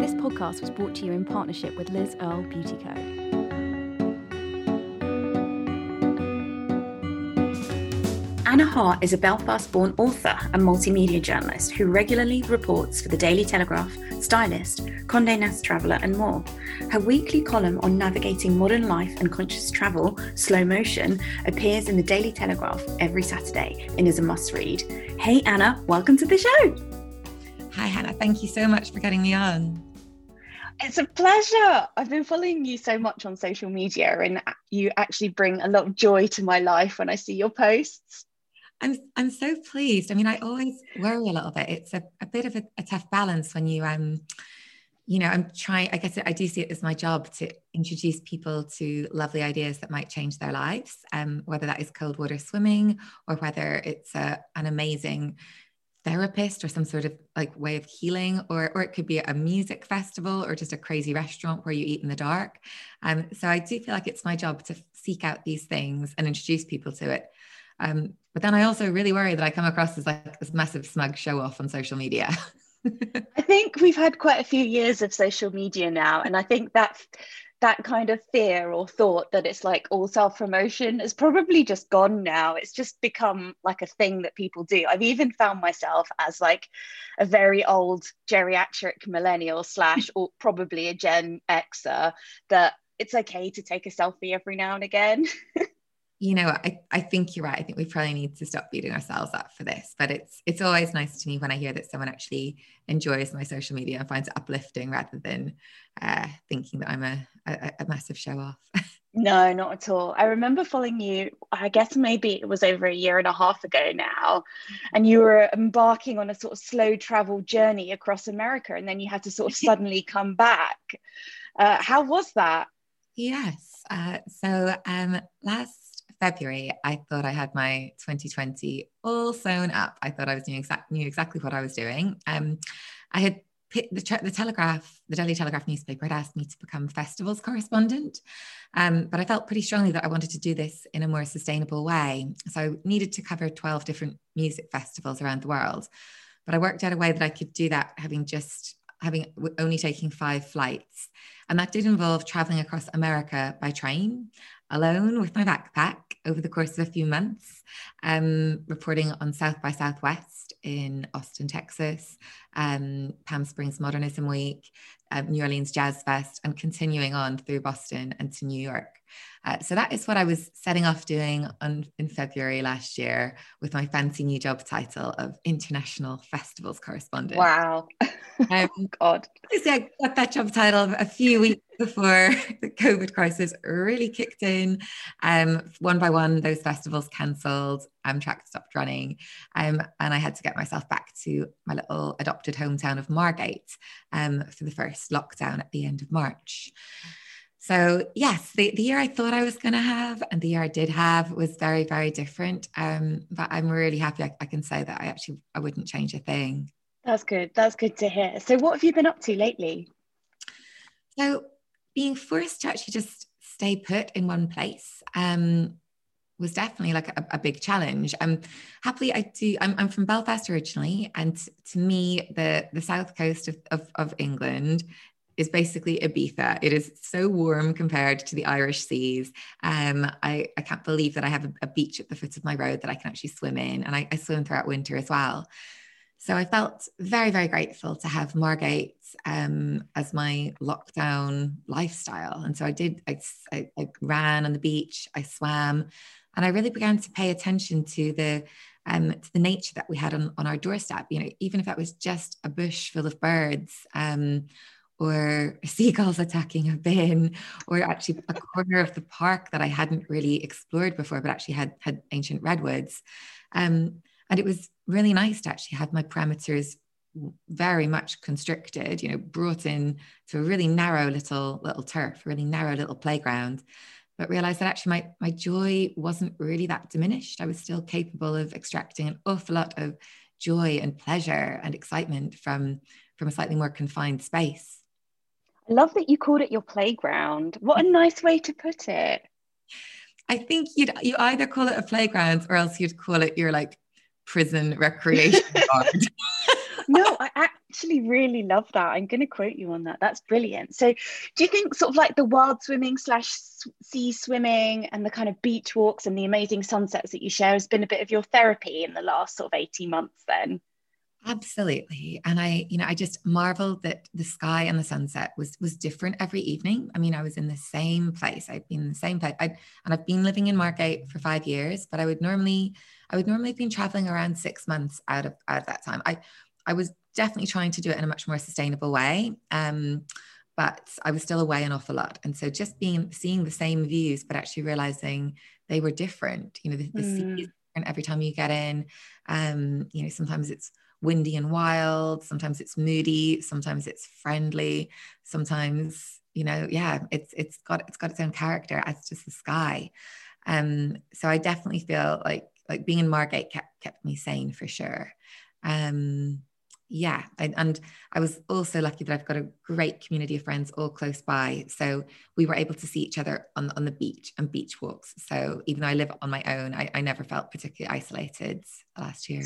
This podcast was brought to you in partnership with Liz Earle Beauty Co. Anna Hart is a Belfast born author and multimedia journalist who regularly reports for the Daily Telegraph, Stylist, Condé Nast Traveller, and more. Her weekly column on navigating modern life and conscious travel, Slow Motion, appears in the Daily Telegraph every Saturday and is a must read. Hey, Anna, welcome to the show. Hi, Hannah. Thank you so much for getting me on. It's a pleasure. I've been following you so much on social media, and you actually bring a lot of joy to my life when I see your posts. I'm I'm so pleased. I mean, I always worry a little bit. It's a, a bit of a, a tough balance when you um you know, I'm trying, I guess I do see it as my job to introduce people to lovely ideas that might change their lives, um, whether that is cold water swimming or whether it's a, an amazing therapist or some sort of like way of healing, or, or it could be a music festival or just a crazy restaurant where you eat in the dark. Um, so I do feel like it's my job to seek out these things and introduce people to it. Um, but then I also really worry that I come across as like this massive smug show off on social media. I think we've had quite a few years of social media now, and I think that that kind of fear or thought that it's like all self promotion is probably just gone now. It's just become like a thing that people do. I've even found myself as like a very old geriatric millennial slash or probably a Gen Xer that it's okay to take a selfie every now and again. you know, I, I think you're right. I think we probably need to stop beating ourselves up for this. But it's it's always nice to me when I hear that someone actually enjoys my social media and finds it uplifting rather than uh, thinking that I'm a, a, a massive show off. no, not at all. I remember following you, I guess maybe it was over a year and a half ago now, and you were embarking on a sort of slow travel journey across America, and then you had to sort of suddenly come back. Uh, how was that? Yes. Uh, so um, last February, I thought I had my 2020 all sewn up. I thought I was knew, exact, knew exactly what I was doing. Um, I had the, the, Telegraph, the Daily Telegraph newspaper had asked me to become festivals correspondent, um, but I felt pretty strongly that I wanted to do this in a more sustainable way. So I needed to cover 12 different music festivals around the world. But I worked out a way that I could do that having just having only taking five flights. And that did involve traveling across America by train alone with my backpack over the course of a few months, um, reporting on South by Southwest in Austin, Texas, um, Palm Springs Modernism Week, uh, New Orleans Jazz Fest, and continuing on through Boston and to New York. Uh, so that is what I was setting off doing on, in February last year with my fancy new job title of International Festivals Correspondent. Wow. Um, oh, God. I got that job title a few weeks before the COVID crisis really kicked in. Um, one by one, those festivals cancelled. Amtrak stopped running. Um, and I had to get myself back to my little adopted hometown of Margate um, for the first lockdown at the end of March. So yes, the, the year I thought I was going to have and the year I did have was very, very different. Um, but I'm really happy I, I can say that I actually I wouldn't change a thing. That's good. That's good to hear. So what have you been up to lately? So being forced to actually just stay put in one place um, was definitely like a, a, big challenge. Um, happily, I do. I'm, I'm, from Belfast originally, and to me, the the south coast of, of, of England is basically Ibiza. It is so warm compared to the Irish seas. Um, I, I can't believe that I have a, a, beach at the foot of my road that I can actually swim in, and I, I swim throughout winter as well. So I felt very, very grateful to have Margate um, as my lockdown lifestyle. And so I did, I, I, I, ran on the beach, I swam, and I really began to pay attention to the um, to the nature that we had on, on our doorstep. You know, even if that was just a bush full of birds, um, or seagulls attacking a bin, or actually a corner of the park that I hadn't really explored before, but actually had had ancient redwoods. Um, and it was really nice to actually have my parameters very much constricted, you know, brought in to a really narrow little little turf, really narrow little playground, but realized that actually my my joy wasn't really that diminished. I was still capable of extracting an awful lot of joy and pleasure and excitement from from a slightly more confined space. I love that you called it your playground. What a nice way to put it. I think you'd you either call it a playground or else you'd call it your like prison recreation yard. no, I actually really love that. I'm going to quote you on that. That's brilliant. So, do you think sort of like the wild swimming slash sea swimming and the kind of beach walks and the amazing sunsets that you share has been a bit of your therapy in the last sort of 18 months then? Absolutely. And I, you know, I just marveled that the sky and the sunset was was different every evening. I mean, I was in the same place. I'd been in the same place. I'd, and I've been living in Margate for five years, but I would normally, I would normally have been traveling around six months out of out of that time. I I was definitely trying to do it in a much more sustainable way. Um, but I was still away an awful lot. And so just being seeing the same views, but actually realizing they were different. You know, the, the mm. sea is different every time you get in. Um, you know, sometimes it's windy and wild sometimes it's moody sometimes it's friendly sometimes you know yeah it's it's got it's got its own character as just the sky um so i definitely feel like like being in margate kept kept me sane for sure um yeah I, and i was also lucky that i've got a great community of friends all close by so we were able to see each other on, on the beach and beach walks so even though i live on my own i, I never felt particularly isolated last year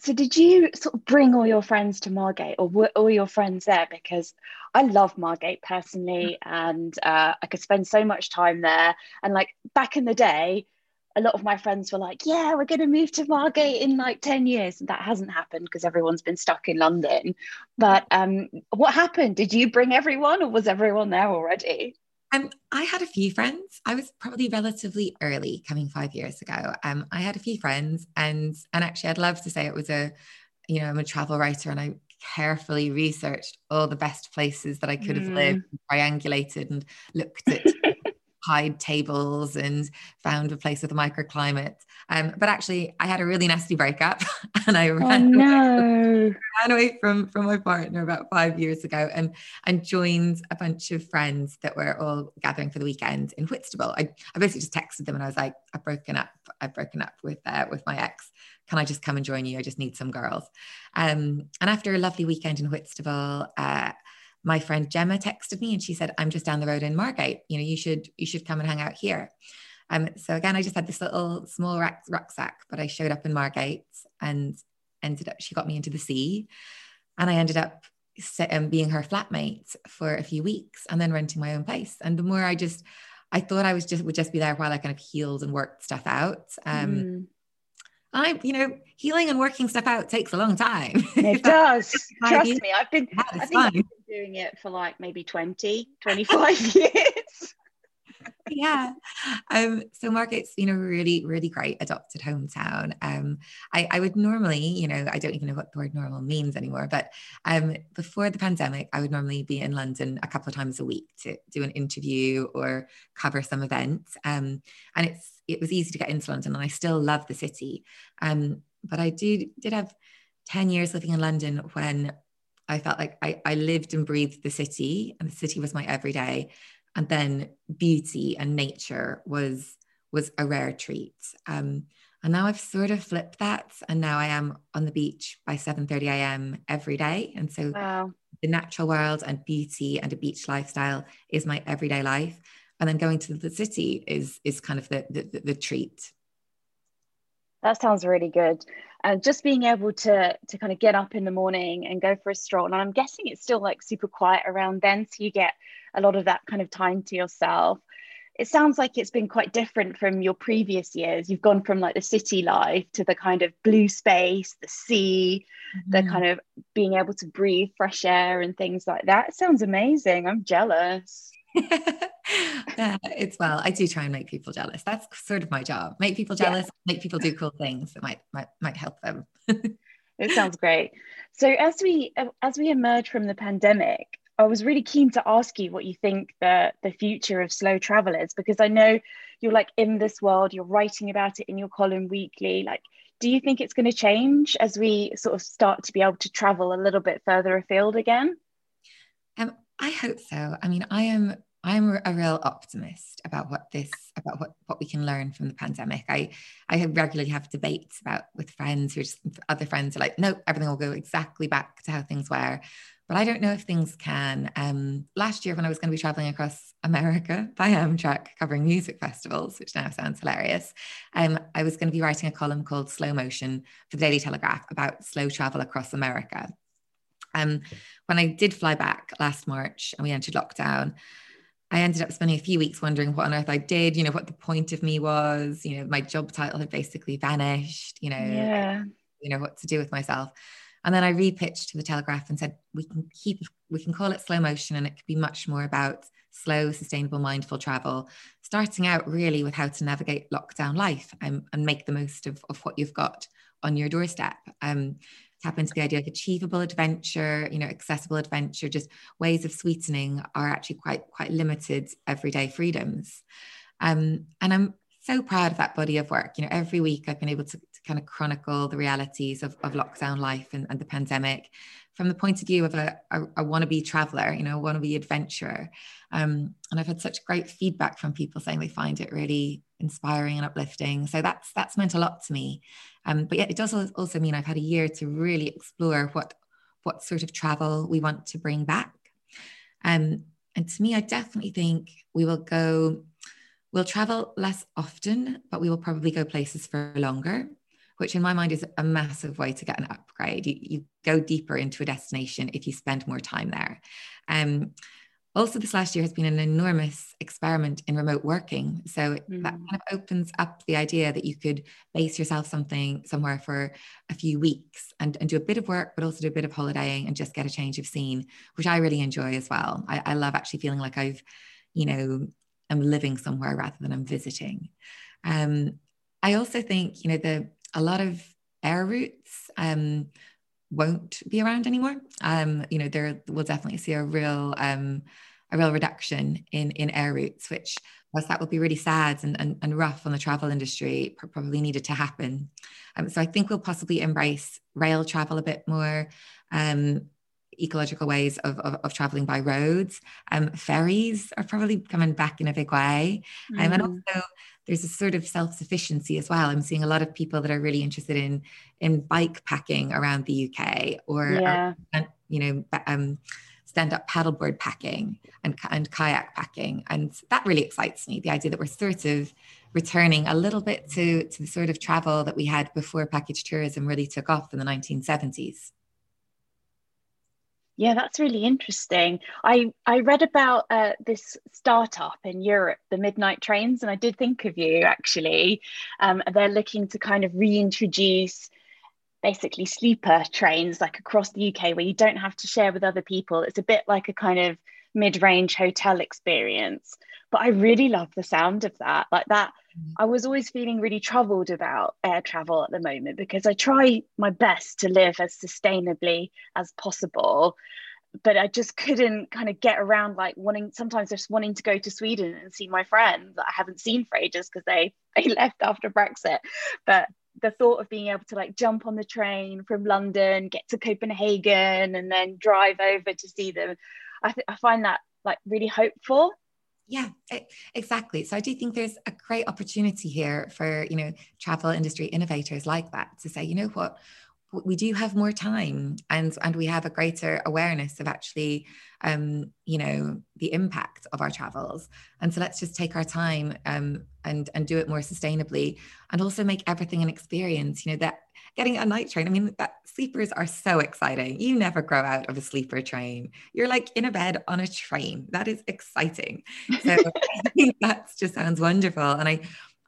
so did you sort of bring all your friends to Margate or were all your friends there? Because I love Margate personally and uh, I could spend so much time there. And like back in the day, a lot of my friends were like, yeah, we're going to move to Margate in like 10 years. And that hasn't happened because everyone's been stuck in London. But um, what happened? Did you bring everyone or was everyone there already? Um, I had a few friends. I was probably relatively early coming five years ago. Um, I had a few friends, and and actually, I'd love to say it was a, you know, I'm a travel writer, and I carefully researched all the best places that I could have mm. lived, triangulated, and looked at hide tables and found a place with a microclimate. Um, but actually, I had a really nasty breakup, and I oh, ran, oh, no. away, ran away from from my partner about five years ago, and and joined a bunch of friends that were all gathering for the weekend in Whitstable. I, I basically just texted them, and I was like, "I've broken up. I've broken up with uh, with my ex. Can I just come and join you? I just need some girls." Um, and after a lovely weekend in Whitstable. Uh, my friend Gemma texted me and she said, I'm just down the road in Margate. You know, you should you should come and hang out here. Um, so again, I just had this little small rucksack, but I showed up in Margate and ended up, she got me into the sea. And I ended up um, being her flatmate for a few weeks and then renting my own place. And the more I just, I thought I was just would just be there while I kind of healed and worked stuff out. Um, mm. I, you know, healing and working stuff out takes a long time. It does. Trust me, I've been, I think I've been doing it for like maybe 20, 25 years. yeah. Um, so Margate's, you know, really, really great adopted hometown. Um, I, I would normally, you know, I don't even know what the word normal means anymore, but um, before the pandemic, I would normally be in London a couple of times a week to do an interview or cover some event. Um, and it's it was easy to get into London, and I still love the city. Um, but I did did have 10 years living in London when I felt like I, I lived and breathed the city, and the city was my everyday. And then beauty and nature was was a rare treat. Um, and now I've sort of flipped that, and now I am on the beach by 7:30 a.m. every day. And so wow. the natural world and beauty and a beach lifestyle is my everyday life and then going to the city is is kind of the the, the treat that sounds really good and just being able to to kind of get up in the morning and go for a stroll and i'm guessing it's still like super quiet around then so you get a lot of that kind of time to yourself it sounds like it's been quite different from your previous years you've gone from like the city life to the kind of blue space the sea mm-hmm. the kind of being able to breathe fresh air and things like that it sounds amazing i'm jealous yeah, it's well, I do try and make people jealous. That's sort of my job. Make people jealous, yeah. make people do cool things that might might might help them. it sounds great. So as we as we emerge from the pandemic, I was really keen to ask you what you think the the future of slow travel is because I know you're like in this world, you're writing about it in your column weekly. Like, do you think it's going to change as we sort of start to be able to travel a little bit further afield again? Um, I hope so. I mean, I am I'm a real optimist about what this about what, what we can learn from the pandemic. I I regularly have debates about with friends who are just other friends are like, no, everything will go exactly back to how things were. But I don't know if things can. Um, last year, when I was going to be traveling across America by Amtrak covering music festivals, which now sounds hilarious, um, I was going to be writing a column called Slow Motion for the Daily Telegraph about slow travel across America. Um, when I did fly back last March and we entered lockdown, I ended up spending a few weeks wondering what on earth I did, you know, what the point of me was, you know, my job title had basically vanished, you know, yeah. you know, what to do with myself. And then I repitched to the Telegraph and said, we can keep, we can call it slow motion and it could be much more about slow, sustainable, mindful travel, starting out really with how to navigate lockdown life and, and make the most of, of what you've got on your doorstep. Um, tap into the idea of achievable adventure, you know, accessible adventure, just ways of sweetening are actually quite, quite limited everyday freedoms. Um, and I'm so proud of that body of work. You know, every week I've been able to, to kind of chronicle the realities of, of lockdown life and, and, the pandemic from the point of view of a, a, a wannabe traveler, you know, a wannabe adventurer. Um, and I've had such great feedback from people saying they find it really inspiring and uplifting. So that's that's meant a lot to me. Um, but yeah, it does also mean I've had a year to really explore what what sort of travel we want to bring back. Um, and to me, I definitely think we will go We'll travel less often, but we will probably go places for longer, which in my mind is a massive way to get an upgrade. You, you go deeper into a destination if you spend more time there. Um, also, this last year has been an enormous experiment in remote working. So mm. that kind of opens up the idea that you could base yourself something somewhere for a few weeks and, and do a bit of work, but also do a bit of holidaying and just get a change of scene, which I really enjoy as well. I, I love actually feeling like I've, you know, I'm living somewhere rather than I'm visiting. Um, I also think, you know, the a lot of air routes um, won't be around anymore. Um, you know, there will definitely see a real um, a real reduction in in air routes, which whilst that would be really sad and, and, and rough on the travel industry, probably needed to happen. Um, so I think we'll possibly embrace rail travel a bit more. Um, ecological ways of, of, of traveling by roads. Um, ferries are probably coming back in a big way. Um, and mm-hmm. also there's a sort of self-sufficiency as well. I'm seeing a lot of people that are really interested in in bike packing around the UK or, yeah. or you know, um, stand-up paddleboard packing and, and kayak packing. And that really excites me, the idea that we're sort of returning a little bit to, to the sort of travel that we had before package tourism really took off in the 1970s. Yeah, that's really interesting. I I read about uh, this startup in Europe, the Midnight Trains, and I did think of you actually. Um, they're looking to kind of reintroduce basically sleeper trains like across the UK where you don't have to share with other people. It's a bit like a kind of mid-range hotel experience. But I really love the sound of that. Like that. I was always feeling really troubled about air travel at the moment because I try my best to live as sustainably as possible. But I just couldn't kind of get around like wanting sometimes just wanting to go to Sweden and see my friends that I haven't seen for ages because they they left after Brexit. But the thought of being able to like jump on the train from London, get to Copenhagen, and then drive over to see them, I, th- I find that like really hopeful yeah exactly. So i do think there's a great opportunity here for you know travel industry innovators like that to say you know what we do have more time and and we have a greater awareness of actually um you know the impact of our travels and so let's just take our time um and and do it more sustainably and also make everything an experience you know that getting a night train. I mean, that sleepers are so exciting. You never grow out of a sleeper train. You're like in a bed on a train. That is exciting. So I think that just sounds wonderful. And I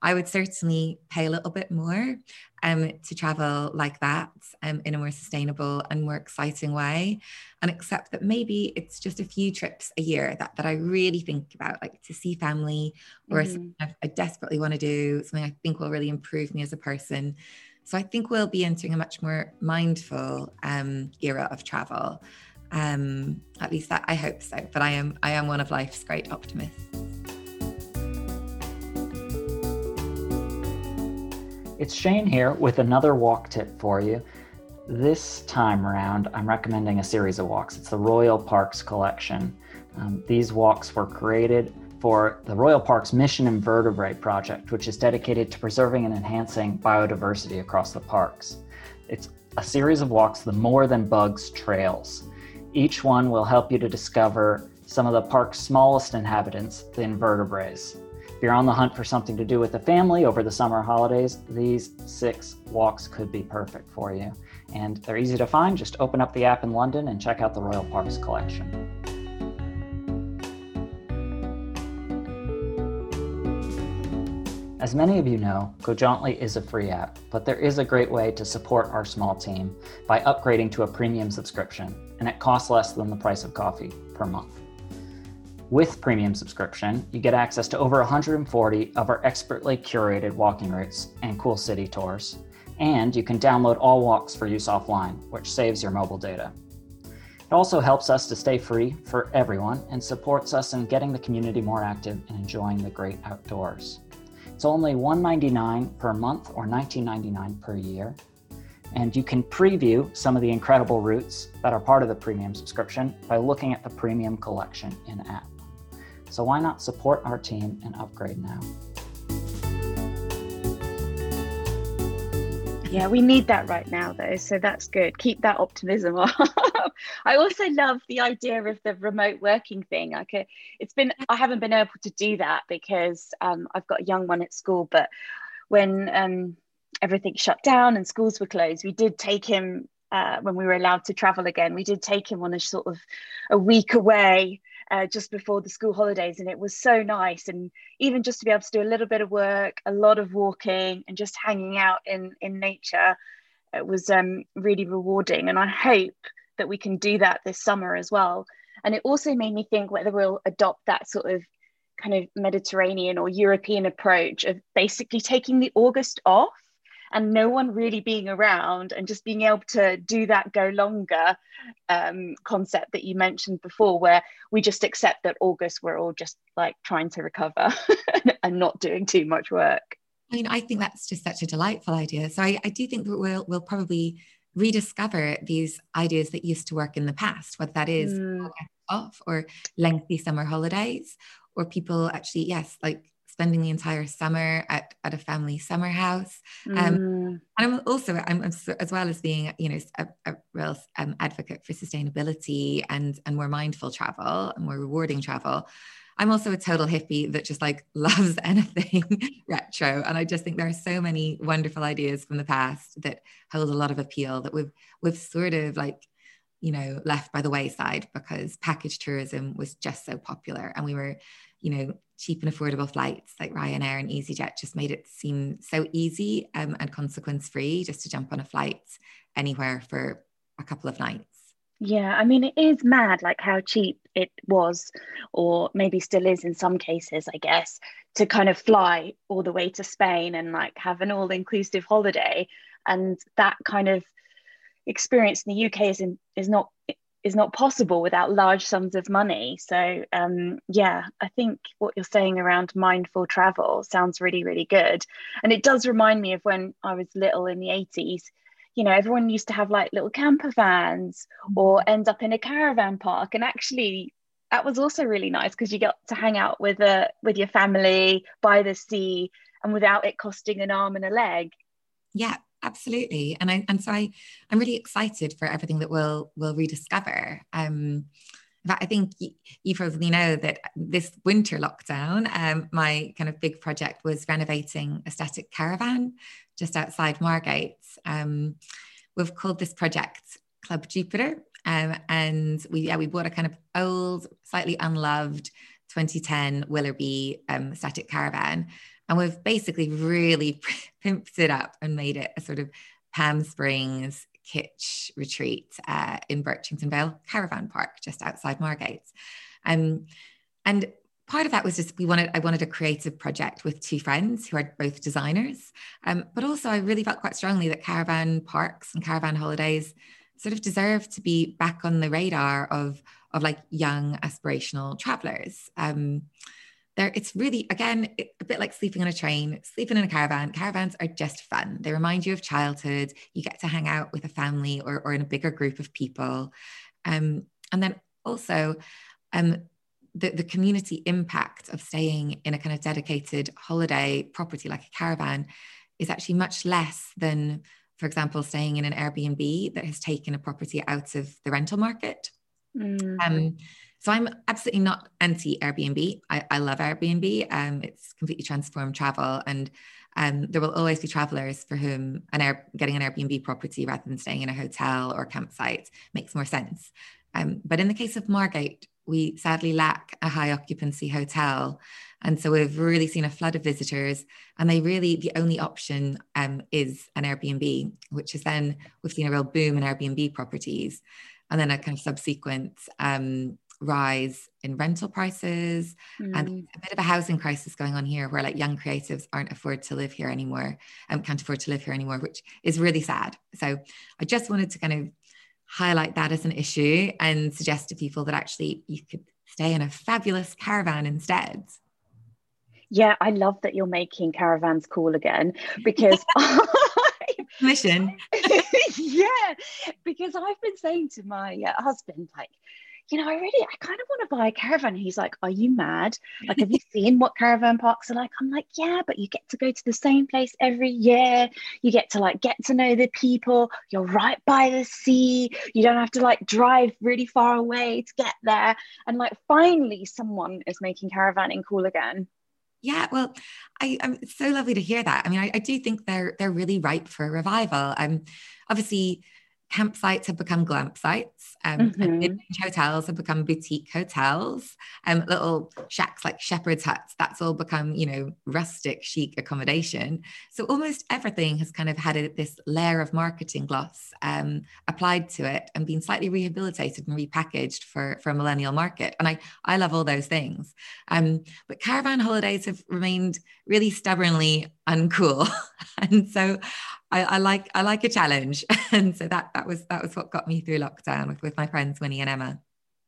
I would certainly pay a little bit more um, to travel like that um, in a more sustainable and more exciting way. And accept that maybe it's just a few trips a year that, that I really think about, like to see family or mm-hmm. something I desperately want to do, something I think will really improve me as a person. So I think we'll be entering a much more mindful um, era of travel. Um, at least that I hope so. But I am I am one of life's great optimists. It's Shane here with another walk tip for you. This time around, I'm recommending a series of walks. It's the Royal Parks Collection. Um, these walks were created for the Royal Parks Mission Invertebrate Project, which is dedicated to preserving and enhancing biodiversity across the parks. It's a series of walks, the More Than Bugs Trails. Each one will help you to discover some of the park's smallest inhabitants, the invertebrates. If you're on the hunt for something to do with the family over the summer holidays, these six walks could be perfect for you. And they're easy to find. Just open up the app in London and check out the Royal Parks collection. As many of you know, GoJauntly is a free app, but there is a great way to support our small team by upgrading to a premium subscription, and it costs less than the price of coffee per month. With premium subscription, you get access to over 140 of our expertly curated walking routes and cool city tours, and you can download all walks for use offline, which saves your mobile data. It also helps us to stay free for everyone and supports us in getting the community more active and enjoying the great outdoors. It's only $1.99 per month or $19.99 per year. And you can preview some of the incredible routes that are part of the premium subscription by looking at the premium collection in app. So why not support our team and upgrade now? Yeah, we need that right now, though. So that's good. Keep that optimism up. I also love the idea of the remote working thing. I could, it's been, I haven't been able to do that because um, I've got a young one at school. But when um, everything shut down and schools were closed, we did take him uh, when we were allowed to travel again. We did take him on a sort of a week away uh, just before the school holidays, and it was so nice. And even just to be able to do a little bit of work, a lot of walking, and just hanging out in in nature, it was um, really rewarding. And I hope that we can do that this summer as well. And it also made me think whether we'll adopt that sort of kind of Mediterranean or European approach of basically taking the August off and no one really being around and just being able to do that go longer um, concept that you mentioned before, where we just accept that August we're all just like trying to recover and not doing too much work. I mean, I think that's just such a delightful idea. So I, I do think that we'll, we'll probably rediscover these ideas that used to work in the past, whether that is mm. off or lengthy summer holidays, or people actually, yes, like spending the entire summer at, at a family summer house. Um, mm. And I'm also, I'm, as well as being, you know, a, a real um, advocate for sustainability and, and more mindful travel and more rewarding travel. I'm also a total hippie that just like loves anything retro. And I just think there are so many wonderful ideas from the past that hold a lot of appeal that we've we've sort of like, you know, left by the wayside because package tourism was just so popular. And we were, you know, cheap and affordable flights like Ryanair and EasyJet just made it seem so easy um, and consequence free just to jump on a flight anywhere for a couple of nights. Yeah, I mean, it is mad like how cheap it was, or maybe still is in some cases, I guess, to kind of fly all the way to Spain and like have an all inclusive holiday. And that kind of experience in the UK is, in, is not is not possible without large sums of money. So um, yeah, I think what you're saying around mindful travel sounds really, really good. And it does remind me of when I was little in the 80s you know everyone used to have like little camper vans or mm-hmm. end up in a caravan park and actually that was also really nice because you got to hang out with a with your family by the sea and without it costing an arm and a leg yeah absolutely and i and so i i'm really excited for everything that we'll we'll rediscover um I think you probably know that this winter lockdown, um, my kind of big project was renovating a static caravan just outside Margate. Um, we've called this project Club Jupiter. Um, and we yeah we bought a kind of old, slightly unloved 2010 Willerby um, static caravan, and we've basically really pimped it up and made it a sort of Palm Springs kitsch retreat uh, in Birchington Vale Caravan Park, just outside Margate. Um, and part of that was just we wanted I wanted a creative project with two friends who are both designers. Um, but also I really felt quite strongly that caravan parks and caravan holidays sort of deserve to be back on the radar of of like young aspirational travelers. Um, there it's really again a bit like sleeping on a train sleeping in a caravan caravans are just fun they remind you of childhood you get to hang out with a family or, or in a bigger group of people um, and then also um, the, the community impact of staying in a kind of dedicated holiday property like a caravan is actually much less than, for example, staying in an Airbnb that has taken a property out of the rental market. Mm. Um, so I'm absolutely not anti Airbnb. I, I love Airbnb. Um, it's completely transformed travel, and um, there will always be travelers for whom an air, getting an Airbnb property rather than staying in a hotel or campsite makes more sense. Um, but in the case of Margate, we sadly lack a high occupancy hotel. And so we've really seen a flood of visitors, and they really, the only option um, is an Airbnb, which is then we've seen a real boom in Airbnb properties. And then a kind of subsequent um, rise in rental prices mm. and a bit of a housing crisis going on here where like young creatives aren't afford to live here anymore and um, can't afford to live here anymore which is really sad. So i just wanted to kind of highlight that as an issue and suggest to people that actually you could stay in a fabulous caravan instead. Yeah i love that you're making caravans cool again because mission yeah because i've been saying to my uh, husband like you know, I really, I kind of want to buy a caravan. And he's like, Are you mad? Like, have you seen what caravan parks are like? I'm like, Yeah, but you get to go to the same place every year. You get to like get to know the people. You're right by the sea. You don't have to like drive really far away to get there. And like, finally, someone is making caravanning cool again. Yeah, well, I, am so lovely to hear that. I mean, I, I, do think they're they're really ripe for a revival. Um, obviously, campsites have become glamp sites um, mm-hmm. and hotels have become boutique hotels. Um, little shacks like shepherd's huts that's all become you know rustic chic accommodation. So almost everything has kind of had a, this layer of marketing gloss um, applied to it and been slightly rehabilitated and repackaged for for a millennial market. And i i love all those things. Um, but caravan holidays have remained really stubbornly uncool and so I, I, like I like a challenge, and so that that was that was what got me through lockdown with with my friends Winnie and Emma.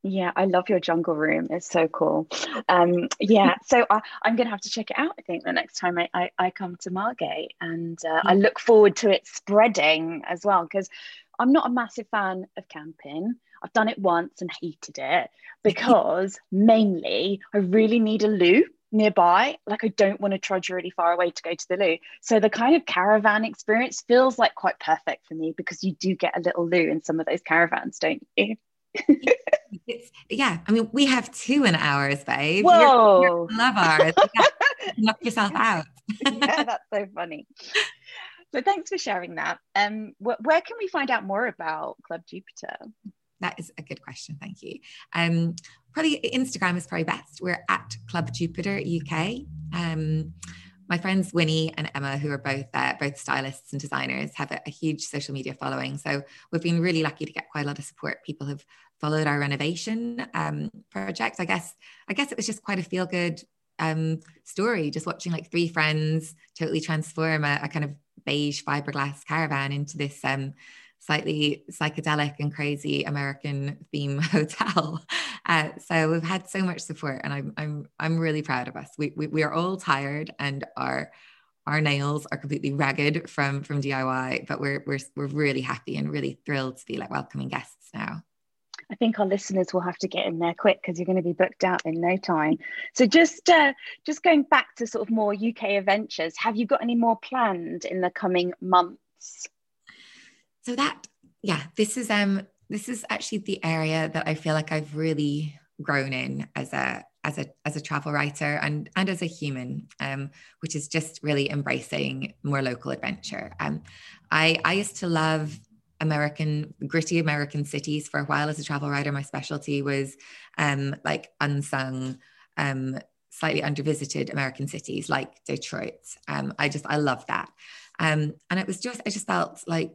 Yeah, I love your jungle room. It's so cool. Um, yeah, so I, am going to have to check it out. I think the next time I, I, I come to Margate, and uh, I look forward to it spreading as well because I'm not a massive fan of camping. I've done it once and hated it because mainly I really need a loo nearby like i don't want to trudge really far away to go to the loo. So the kind of caravan experience feels like quite perfect for me because you do get a little loo in some of those caravans don't you? It's, yeah i mean we have two in ours babe. Whoa. You're, you're love ours. Knock yourself out. Yeah that's so funny. So thanks for sharing that. Um wh- where can we find out more about club jupiter? That is a good question. Thank you. Um, probably Instagram is probably best. We're at Club Jupiter UK. Um, my friends Winnie and Emma, who are both uh, both stylists and designers, have a, a, huge social media following. So we've been really lucky to get quite a lot of support. People have followed our renovation um, project. I guess I guess it was just quite a feel good um, story, just watching like three friends totally transform a, a kind of beige fiberglass caravan into this um, slightly psychedelic and crazy American theme hotel. Uh, so we've had so much support, and I'm I'm I'm really proud of us. We we, we are all tired, and our our nails are completely ragged from from DIY, but we're we're we're really happy and really thrilled to be like welcoming guests now. I think our listeners will have to get in there quick because you're going to be booked out in no time. So just uh, just going back to sort of more UK adventures, have you got any more planned in the coming months? So that yeah this is um this is actually the area that i feel like i've really grown in as a as a as a travel writer and and as a human um which is just really embracing more local adventure um i i used to love American gritty American cities for a while as a travel writer. My specialty was um, like unsung, um, slightly undervisited American cities like Detroit. Um, I just I love that, um, and it was just I just felt like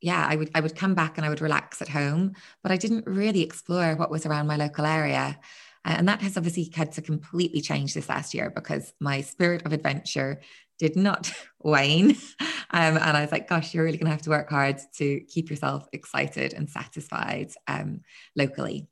yeah, I would I would come back and I would relax at home, but I didn't really explore what was around my local area. And that has obviously had to completely change this last year because my spirit of adventure did not wane. Um, and I was like, gosh, you're really going to have to work hard to keep yourself excited and satisfied um, locally.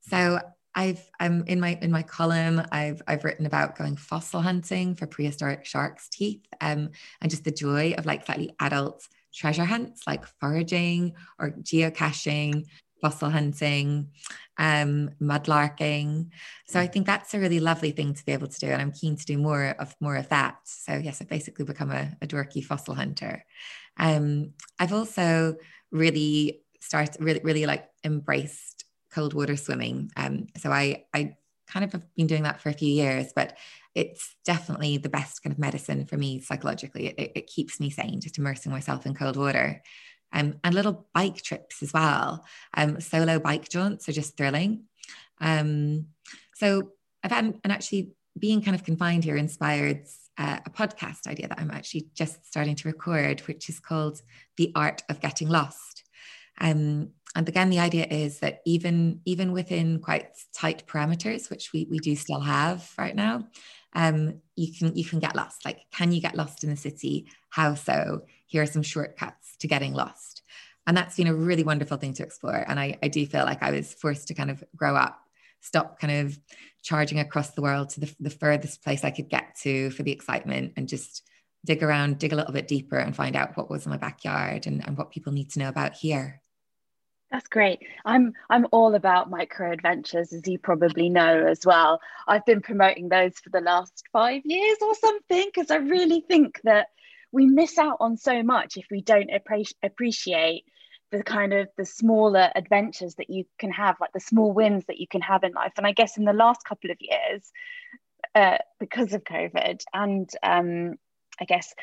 So I've um, in my in my column I've I've written about going fossil hunting for prehistoric sharks' teeth um, and just the joy of like slightly adult treasure hunts like foraging or geocaching, fossil hunting, um, mudlarking. So I think that's a really lovely thing to be able to do, and I'm keen to do more of more of that. So yes, I've basically become a, a dorky fossil hunter. Um, I've also really started really really like embraced cold water swimming. Um, so I I kind of have been doing that for a few years, but it's definitely the best kind of medicine for me psychologically. It, it keeps me sane, just immersing myself in cold water. Um, and little bike trips as well. Um, solo bike jaunts are just thrilling. Um, so I've had, and actually being kind of confined here inspired uh, a podcast idea that I'm actually just starting to record, which is called The Art of Getting Lost. Um, and again, the idea is that even even within quite tight parameters, which we, we do still have right now, um, you can you can get lost. Like, can you get lost in the city? How so? Here are some shortcuts to getting lost. And that's been a really wonderful thing to explore. And I, I do feel like I was forced to kind of grow up, stop kind of charging across the world to the, the furthest place I could get to for the excitement and just dig around, dig a little bit deeper and find out what was in my backyard and, and what people need to know about here. That's great. I'm I'm all about micro adventures, as you probably know as well. I've been promoting those for the last five years or something because I really think that we miss out on so much if we don't appre- appreciate the kind of the smaller adventures that you can have, like the small wins that you can have in life. And I guess in the last couple of years, uh, because of COVID and um, I guess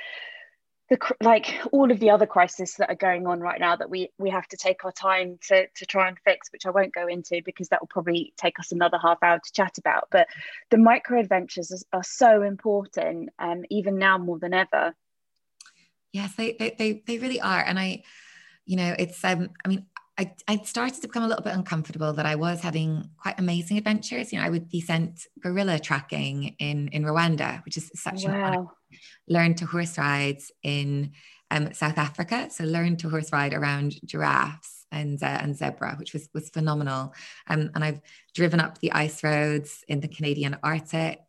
the like all of the other crises that are going on right now that we we have to take our time to to try and fix which i won't go into because that will probably take us another half hour to chat about. But the micro adventures are, are so important um, even now more than ever. Yes they, they they they really are. And i you know it's um i mean I, I started to become a little bit uncomfortable that I was having quite amazing adventures. You know, I would be sent gorilla tracking in in Rwanda, which is such wow. Learn to horse rides in um, South Africa. So learn to horse ride around giraffes and uh, and zebra, which was was phenomenal. Um, and I've driven up the ice roads in the Canadian Arctic.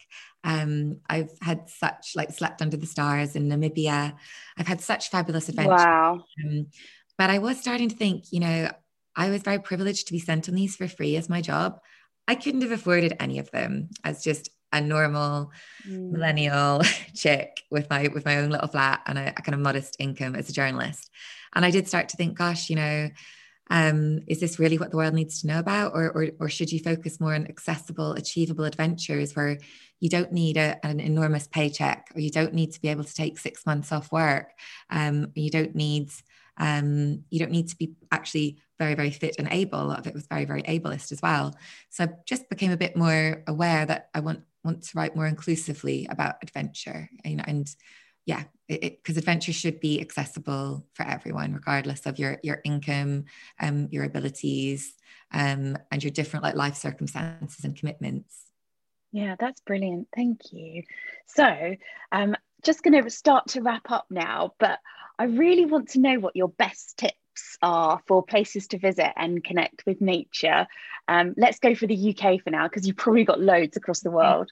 Um, I've had such like slept under the stars in Namibia. I've had such fabulous adventures. Wow. Um, but I was starting to think, you know, I was very privileged to be sent on these for free as my job. I couldn't have afforded any of them as just a normal mm. millennial chick with my with my own little flat and a, a, kind of modest income as a journalist. And I did start to think, gosh, you know, um, is this really what the world needs to know about, or, or or should you focus more on accessible, achievable adventures where you don't need a, an enormous paycheck, or you don't need to be able to take six months off work, um, you don't need um, you don't need to be actually very, very fit and able. A lot of it was very, very ableist as well. So I just became a bit more aware that I want want to write more inclusively about adventure. Know, and yeah, because adventure should be accessible for everyone, regardless of your your income, um, your abilities, um, and your different like life circumstances and commitments. Yeah, that's brilliant. Thank you. So, um, just going to start to wrap up now, but I really want to know what your best tips are for places to visit and connect with nature. Um, let's go for the UK for now, because you've probably got loads across the world.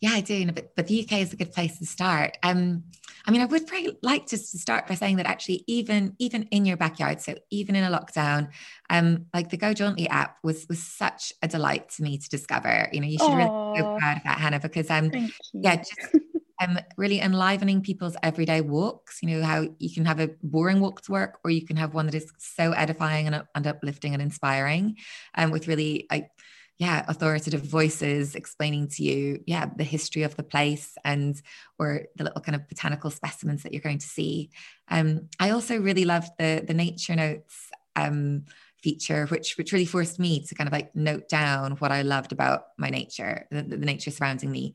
Yeah, I do, but, but the UK is a good place to start. Um, I mean, I would probably like to start by saying that actually, even even in your backyard, so even in a lockdown, um, like the Go Jauntly app was was such a delight to me to discover. You know, you should Aww. really be so proud of that, Hannah, because um, yeah, just um, really enlivening people's everyday walks. You know, how you can have a boring walk to work, or you can have one that is so edifying and, and uplifting and inspiring, and um, with really like, yeah, authoritative voices explaining to you, yeah, the history of the place and or the little kind of botanical specimens that you're going to see. Um, I also really loved the the nature notes. Um, feature which which really forced me to kind of like note down what I loved about my nature the, the nature surrounding me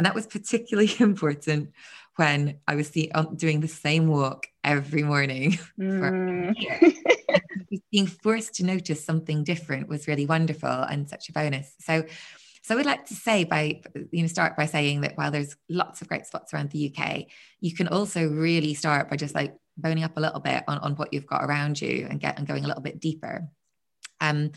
and that was particularly important when I was see, doing the same walk every morning. Mm. being forced to notice something different was really wonderful and such a bonus. So, so I would like to say by you know start by saying that while there's lots of great spots around the UK, you can also really start by just like boning up a little bit on, on what you've got around you and get and going a little bit deeper. Um,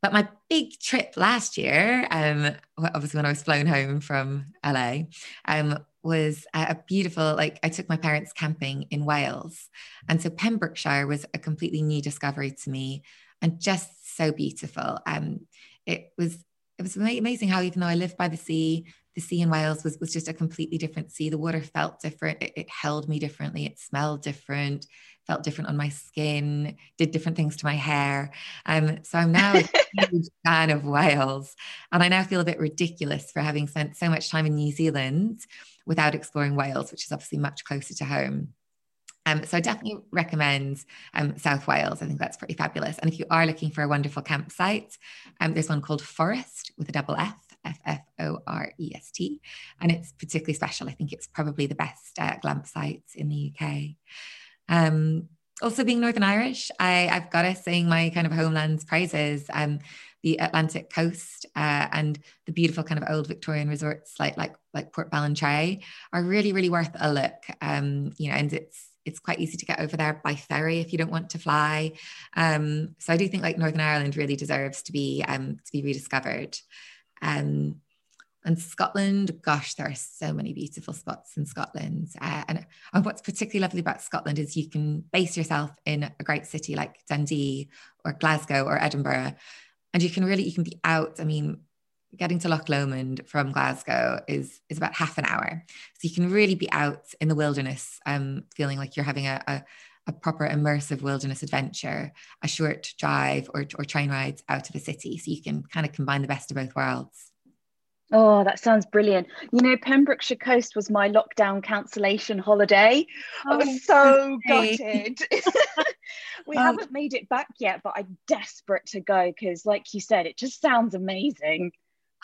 but my big trip last year, um, obviously when I was flown home from LA, um, was a beautiful, like I took my parents camping in Wales. And so Pembrokeshire was a completely new discovery to me and just so beautiful. Um, it was it was amazing how even though I live by the sea, the sea in Wales was, was just a completely different sea. The water felt different. It, it held me differently. It smelled different, felt different on my skin, did different things to my hair. Um, so I'm now a huge fan of Wales. And I now feel a bit ridiculous for having spent so much time in New Zealand without exploring Wales, which is obviously much closer to home. Um, so I definitely recommend um, South Wales. I think that's pretty fabulous. And if you are looking for a wonderful campsite, um, there's one called Fforest with a double F, F F O R E S T, and it's particularly special. I think it's probably the best uh, glamp sites in the UK. Um, also, being Northern Irish, I, I've got to sing my kind of homeland's praises. Um, the Atlantic coast uh, and the beautiful kind of old Victorian resorts like like like Portballintrae are really really worth a look. Um, you know, and it's it's quite easy to get over there by ferry if you don't want to fly. Um, so I do think like Northern Ireland really deserves to be um, to be rediscovered. Um, and Scotland, gosh, there are so many beautiful spots in Scotland. Uh, and, and what's particularly lovely about Scotland is you can base yourself in a great city like Dundee or Glasgow or Edinburgh, and you can really you can be out. I mean, getting to Loch Lomond from Glasgow is is about half an hour, so you can really be out in the wilderness, um, feeling like you're having a, a a proper immersive wilderness adventure, a short drive or, or train rides out of the city. So you can kind of combine the best of both worlds. Oh, that sounds brilliant. You know, Pembrokeshire Coast was my lockdown cancellation holiday. Oh, I was oh, so gutted. we um, haven't made it back yet, but I'm desperate to go because, like you said, it just sounds amazing.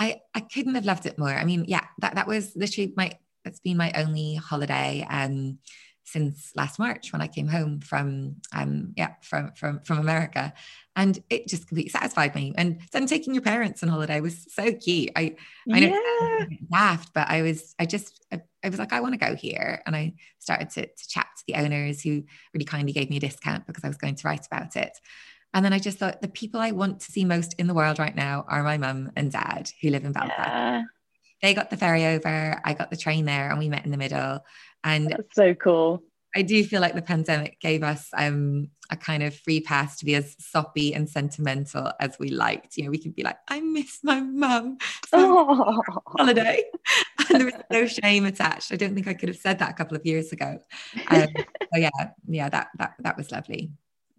I, I couldn't have loved it more. I mean, yeah, that, that was literally my, that's been my only holiday. Um, since last March when I came home from um yeah from from from America. And it just completely satisfied me. And then taking your parents on holiday was so cute. I I know yeah. laughed but I was I just I, I was like I want to go here. And I started to, to chat to the owners who really kindly gave me a discount because I was going to write about it. And then I just thought the people I want to see most in the world right now are my mum and dad who live in Belfast. Yeah. they got the ferry over. I got the train there and we met in the middle and That's so cool. I do feel like the pandemic gave us um, a kind of free pass to be as soppy and sentimental as we liked. You know, we could be like, I miss my mum. So holiday. and there was no shame attached. I don't think I could have said that a couple of years ago. Um, so yeah, yeah, that that that was lovely.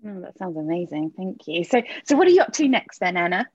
Oh, that sounds amazing. Thank you. So so what are you up to next then, Anna?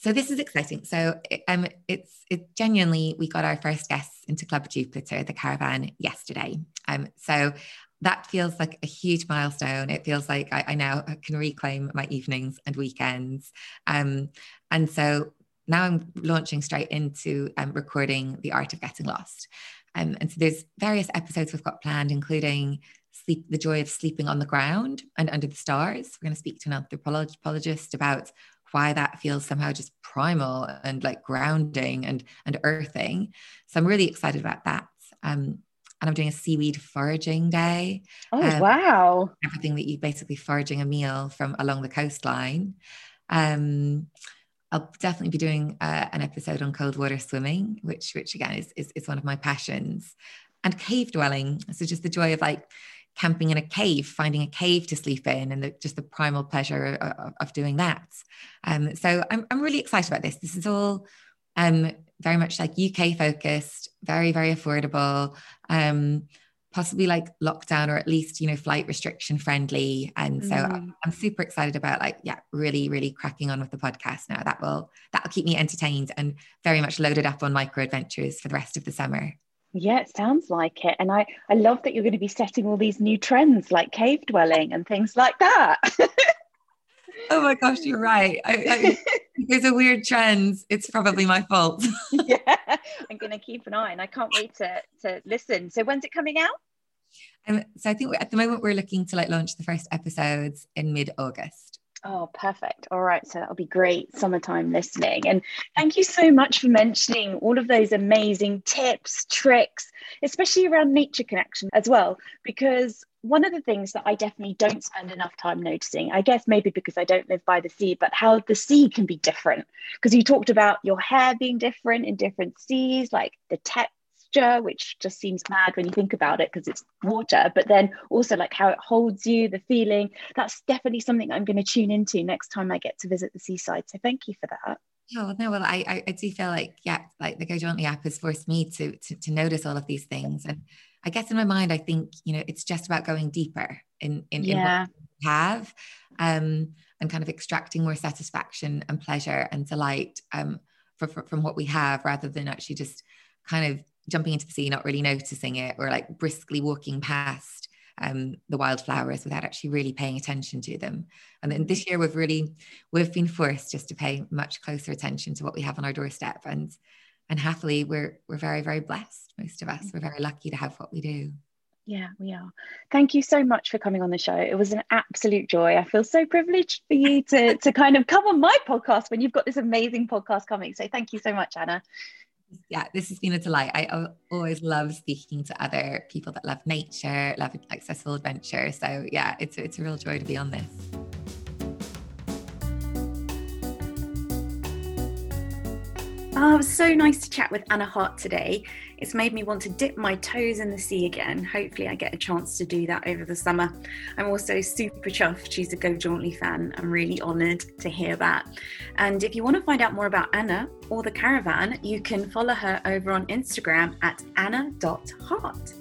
So this is exciting. So um, it's it genuinely we got our first guests into Club Jupiter, the caravan, yesterday. Um, so that feels like a huge milestone. It feels like I, I now can reclaim my evenings and weekends. Um, and so now I'm launching straight into um, recording The Art of Getting Lost. Um, and so there's various episodes we've got planned, including sleep, the joy of sleeping on the ground and under the stars. We're going to speak to an anthropologist about why that feels somehow just primal and like grounding and and earthing. So I'm really excited about that. Um, and I'm doing a seaweed foraging day. Oh um, wow! Everything that you basically foraging a meal from along the coastline. Um, I'll definitely be doing uh, an episode on cold water swimming, which which again is, is is one of my passions, and cave dwelling. So just the joy of like camping in a cave, finding a cave to sleep in, and the, just the primal pleasure of, of doing that. Um, so I'm, I'm really excited about this. This is all um, very much like UK focused, very, very affordable, um, possibly like lockdown or at least, you know, flight restriction friendly. And so mm. I'm, I'm super excited about like, yeah, really, really cracking on with the podcast now. That will, that will keep me entertained and very much loaded up on micro adventures for the rest of the summer. Yeah, it sounds like it. And I, I love that you're going to be setting all these new trends like cave dwelling and things like that. oh my gosh, you're right. I, I, there's a weird trend. It's probably my fault. yeah, I'm going to keep an eye and I can't wait to, to listen. So when's it coming out? Um, so I think at the moment we're looking to like launch the first episodes in mid-August. Oh, perfect. All right. So that'll be great summertime listening. And thank you so much for mentioning all of those amazing tips, tricks, especially around nature connection as well. Because one of the things that I definitely don't spend enough time noticing, I guess maybe because I don't live by the sea, but how the sea can be different. Because you talked about your hair being different in different seas, like the text texture, which just seems mad when you think about it because it's water, but then also like how it holds you, the feeling. That's definitely something I'm going to tune into next time I get to visit the seaside. So thank you for that. Oh no, well, I, I do feel like yeah, like the Go Jauntly app has forced me to, to to notice all of these things, and I guess in my mind, I think you know it's just about going deeper in in, yeah. in what we have, um, and kind of extracting more satisfaction and pleasure and delight um, for, for, from what we have, rather than actually just kind of jumping into the sea, not really noticing it, or like briskly walking past um, the wildflowers without actually really paying attention to them. And then this year we've really we've been forced just to pay much closer attention to what we have on our doorstep. And and happily we're we're very, very blessed, most of us. We're very lucky to have what we do. Yeah, we are. Thank you so much for coming on the show. It was an absolute joy. I feel so privileged for you to to kind of come on my podcast when you've got this amazing podcast coming. So thank you so much, Anna yeah, this has been a delight. I always love speaking to other people that love nature, love accessible adventure. So yeah, it's it's a real joy to be on this. Oh, it was so nice to chat with Anna Hart today. It's made me want to dip my toes in the sea again. Hopefully, I get a chance to do that over the summer. I'm also super chuffed she's a Go Jauntly fan. I'm really honoured to hear that. And if you want to find out more about Anna or the caravan, you can follow her over on Instagram at anna.hart.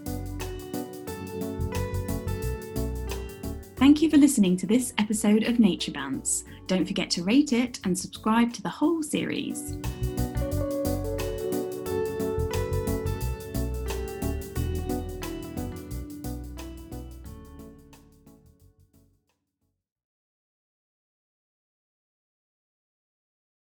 Thank you for listening to this episode of Nature Bounce. Don't forget to rate it and subscribe to the whole series.